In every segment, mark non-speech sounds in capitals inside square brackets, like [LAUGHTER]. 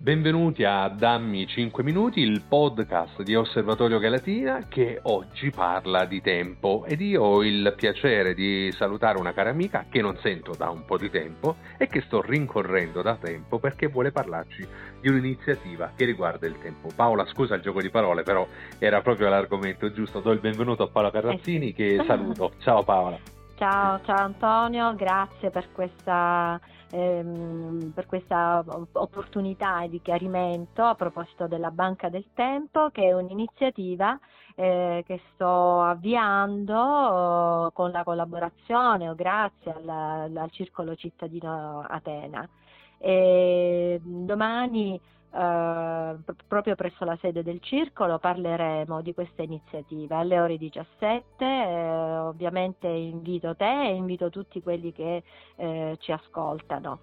Benvenuti a Dammi 5 Minuti, il podcast di Osservatorio Galatina che oggi parla di tempo ed io ho il piacere di salutare una cara amica che non sento da un po' di tempo e che sto rincorrendo da tempo perché vuole parlarci di un'iniziativa che riguarda il tempo. Paola, scusa il gioco di parole, però era proprio l'argomento giusto. Do il benvenuto a Paola Carrazzini che [LAUGHS] saluto. Ciao Paola. Ciao, ciao Antonio, grazie per questa, ehm, per questa opportunità di chiarimento a proposito della Banca del Tempo, che è un'iniziativa eh, che sto avviando eh, con la collaborazione o grazie al, al Circolo Cittadino Atena. E domani eh, proprio presso la sede del circolo parleremo di questa iniziativa. Alle ore 17 eh, ovviamente invito te e invito tutti quelli che eh, ci ascoltano.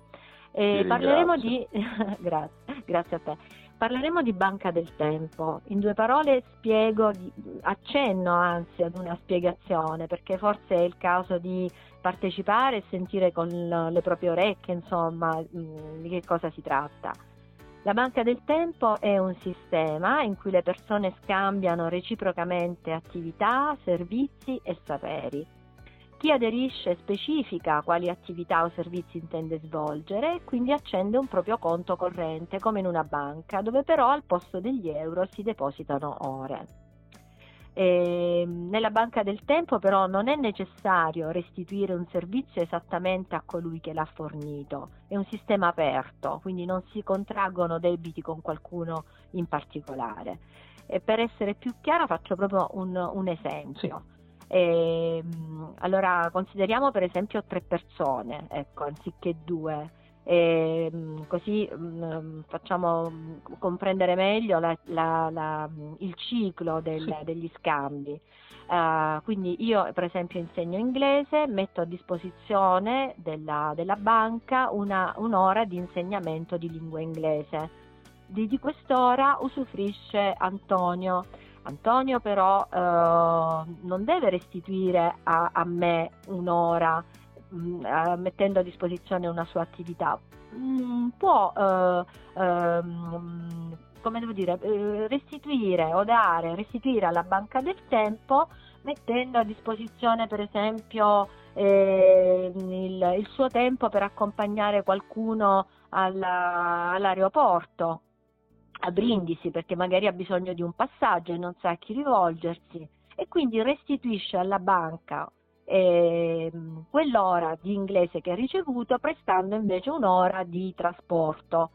E parleremo di [LAUGHS] grazie, grazie a te. Parleremo di banca del tempo. In due parole spiego accenno anzi ad una spiegazione perché forse è il caso di partecipare e sentire con le proprie orecchie insomma di che cosa si tratta la banca del tempo è un sistema in cui le persone scambiano reciprocamente attività, servizi e saperi. Chi aderisce specifica quali attività o servizi intende svolgere e quindi accende un proprio conto corrente come in una banca, dove però al posto degli euro si depositano ore. E nella banca del tempo però non è necessario restituire un servizio esattamente a colui che l'ha fornito, è un sistema aperto, quindi non si contraggono debiti con qualcuno in particolare. E per essere più chiara faccio proprio un, un esempio. Sì. E, allora consideriamo per esempio tre persone, ecco, anziché due e mm, così mm, facciamo comprendere meglio la, la, la, il ciclo del, degli scambi. Uh, quindi io per esempio insegno inglese, metto a disposizione della, della banca una, un'ora di insegnamento di lingua inglese. Di, di quest'ora usufruisce Antonio. Antonio però uh, non deve restituire a, a me un'ora mh, mm, mettendo a disposizione una sua attività, mh, mm, può eh, eh, come devo dire, eh, restituire o dare, restituire alla banca del tempo mettendo a disposizione per esempio eh, il, il, suo tempo per accompagnare qualcuno alla, all'aeroporto a Brindisi perché magari ha bisogno di un passaggio e non sa a chi rivolgersi e quindi restituisce alla banca eh, quell'ora di inglese che ha ricevuto prestando invece un'ora di trasporto.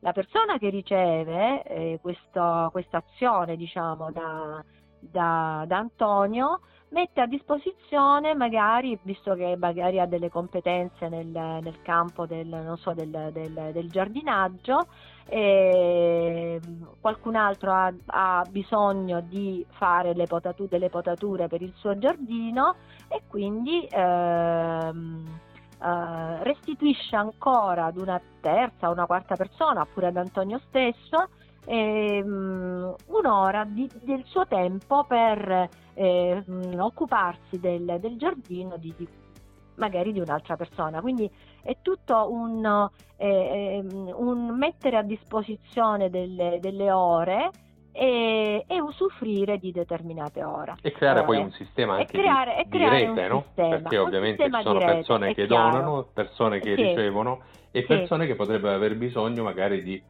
La persona che riceve eh, questa azione diciamo, da, da, da Antonio mette a disposizione magari, visto che magari ha delle competenze nel, nel campo del, so, del, del, del giardinaggio, e qualcun altro ha, ha, bisogno di fare potature, delle potature per il suo giardino e quindi ehm, eh, restituisce ancora ad una terza o una quarta persona, oppure ad Antonio stesso, ehm, un'ora di, del suo tempo per eh, occuparsi del, del giardino di, di, magari di un'altra persona. Quindi è tutto un, eh, ehm, un mettere a disposizione delle, delle ore e, e, usufruire di determinate ore. E creare ore. poi un sistema anche creare, di, di rete, no? Sistema, Perché ovviamente ci sono rete, persone che chiaro. donano, persone che sì. ricevono e persone sì. che potrebbero aver bisogno magari di,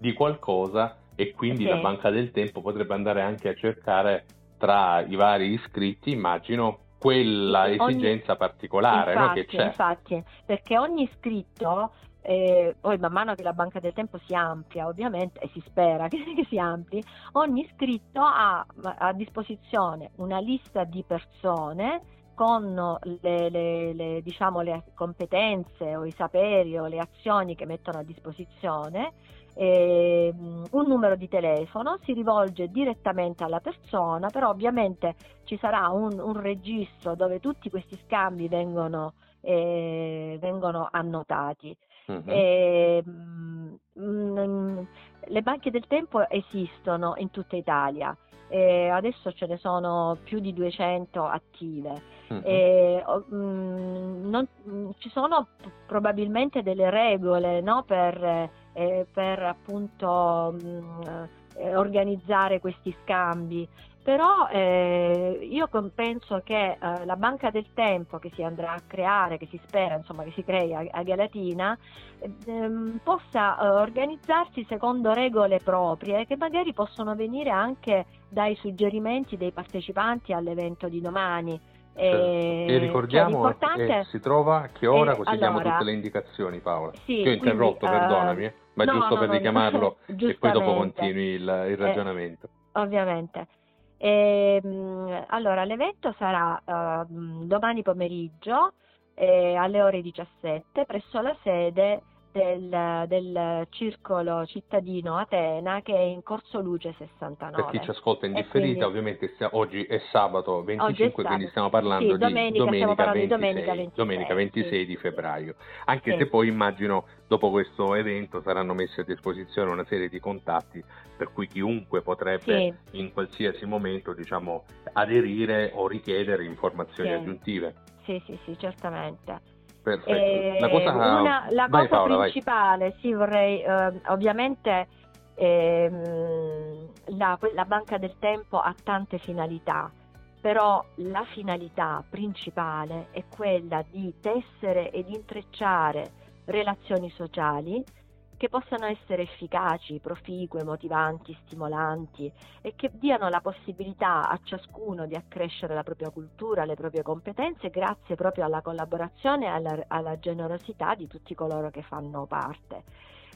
di qualcosa e quindi sì. la banca del tempo potrebbe andare anche a cercare tra i vari iscritti, immagino, quella esigenza ogni... particolare infatti, no, che c'è. Infatti, perché ogni iscritto eh, poi man mano che la banca del tempo si amplia ovviamente e si spera che, [LAUGHS] che si ampli, ogni iscritto ha a disposizione una lista di persone con le, le, le, diciamo, le competenze o i saperi o le azioni che mettono a disposizione eh, un numero di telefono, si rivolge direttamente alla persona, però ovviamente ci sarà un, un registro dove tutti questi scambi vengono, eh, vengono annotati. Uh-huh. E, mh, le banche del tempo esistono in tutta Italia. E adesso ce ne sono più di 200 attive. Uh-huh. E, mh, non, ci sono probabilmente delle regole no, per eh, per appunto mh, eh, organizzare questi scambi però eh, io penso che eh, la banca del tempo che si andrà a creare, che si spera insomma che si crei a, a Galatina, ehm, possa eh, organizzarsi secondo regole proprie che magari possono venire anche dai suggerimenti dei partecipanti all'evento di domani. Certo. E, e, ricordiamo cioè, si trova a che ora, così allora, diamo tutte le indicazioni Paola. Sì, Ti ho interrotto, quindi, perdonami, eh, ma no, giusto no, per no, richiamarlo [LAUGHS] e poi dopo continui il, il eh, ragionamento. ovviamente. E, ehm, allora, l'evento sarà uh, domani pomeriggio eh, alle ore 17 presso la sede del, del, circolo cittadino Atena che è in Corso Luce 69. Per chi ci ascolta in differita, ovviamente oggi è sabato 25, è quindi stiamo parlando sì, domenica, di domenica, parlando 26, domenica 26, domenica 26 sì. di febbraio. Anche sì. se poi immagino dopo questo evento saranno messi a disposizione una serie di contatti per cui chiunque potrebbe in qualsiasi momento diciamo, aderire o richiedere informazioni aggiuntive. Sì, sì, sì, certamente. Perfetto. Eh, la cosa, una, la vai, cosa Paola, principale, vai. sì, vorrei eh, ovviamente ehm, la, la banca del tempo ha tante finalità, però la finalità principale è quella di tessere ed intrecciare relazioni sociali che possano essere efficaci, proficue, motivanti, stimolanti e che diano la possibilità a ciascuno di accrescere la propria cultura, le proprie competenze grazie proprio alla collaborazione e alla, alla generosità di tutti coloro che fanno parte.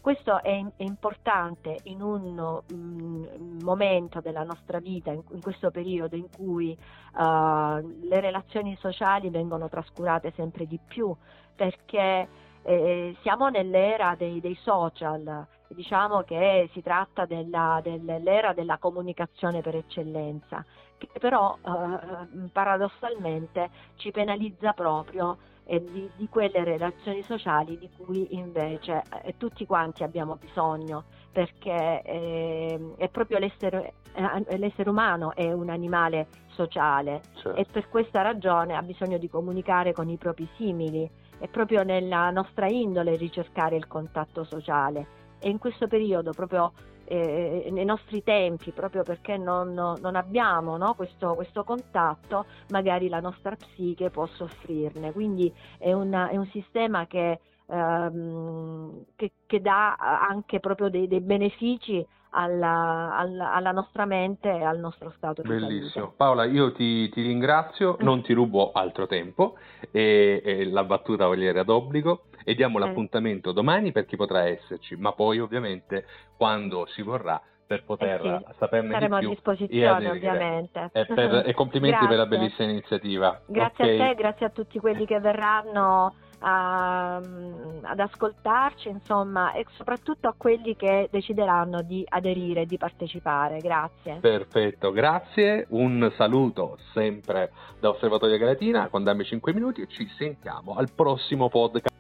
Questo è, è importante in un um, momento della nostra vita, in, in questo periodo in cui uh, le relazioni sociali vengono trascurate sempre di più, perché eh, siamo nell'era dei, dei, social, diciamo che si tratta della, dell'era della comunicazione per eccellenza, che però eh, paradossalmente ci penalizza proprio eh, di, di, quelle relazioni sociali di cui invece eh, tutti quanti abbiamo bisogno, perché eh, è proprio l'essere, eh, l'essere umano è un animale sociale certo. e per questa ragione ha bisogno di comunicare con i propri simili è proprio nella nostra indole ricercare il contatto sociale e in questo periodo proprio eh, nei nostri tempi, proprio perché non, non abbiamo no, questo, questo, contatto, magari la nostra psiche può soffrirne. Quindi è, una, è un sistema che, ehm, che, che, dà anche proprio dei, dei benefici alla, alla, alla, nostra mente e al nostro stato di Bellissimo. salute. Paola, io ti, ti ringrazio, non ti rubo altro tempo e, e la battuta vogliere ad obbligo e diamo eh. l'appuntamento domani per chi potrà esserci, ma poi ovviamente quando si vorrà per poter eh sì, saperne saremo di più a disposizione ovviamente e, per, e complimenti per la bellissima iniziativa grazie okay. a te grazie a tutti quelli che verranno a, ad ascoltarci, insomma, e soprattutto a quelli che decideranno di aderire, di partecipare. Grazie. Perfetto, grazie. Un saluto sempre da Osservatorio Galatina con Dammi 5 minuti e ci sentiamo al prossimo podcast.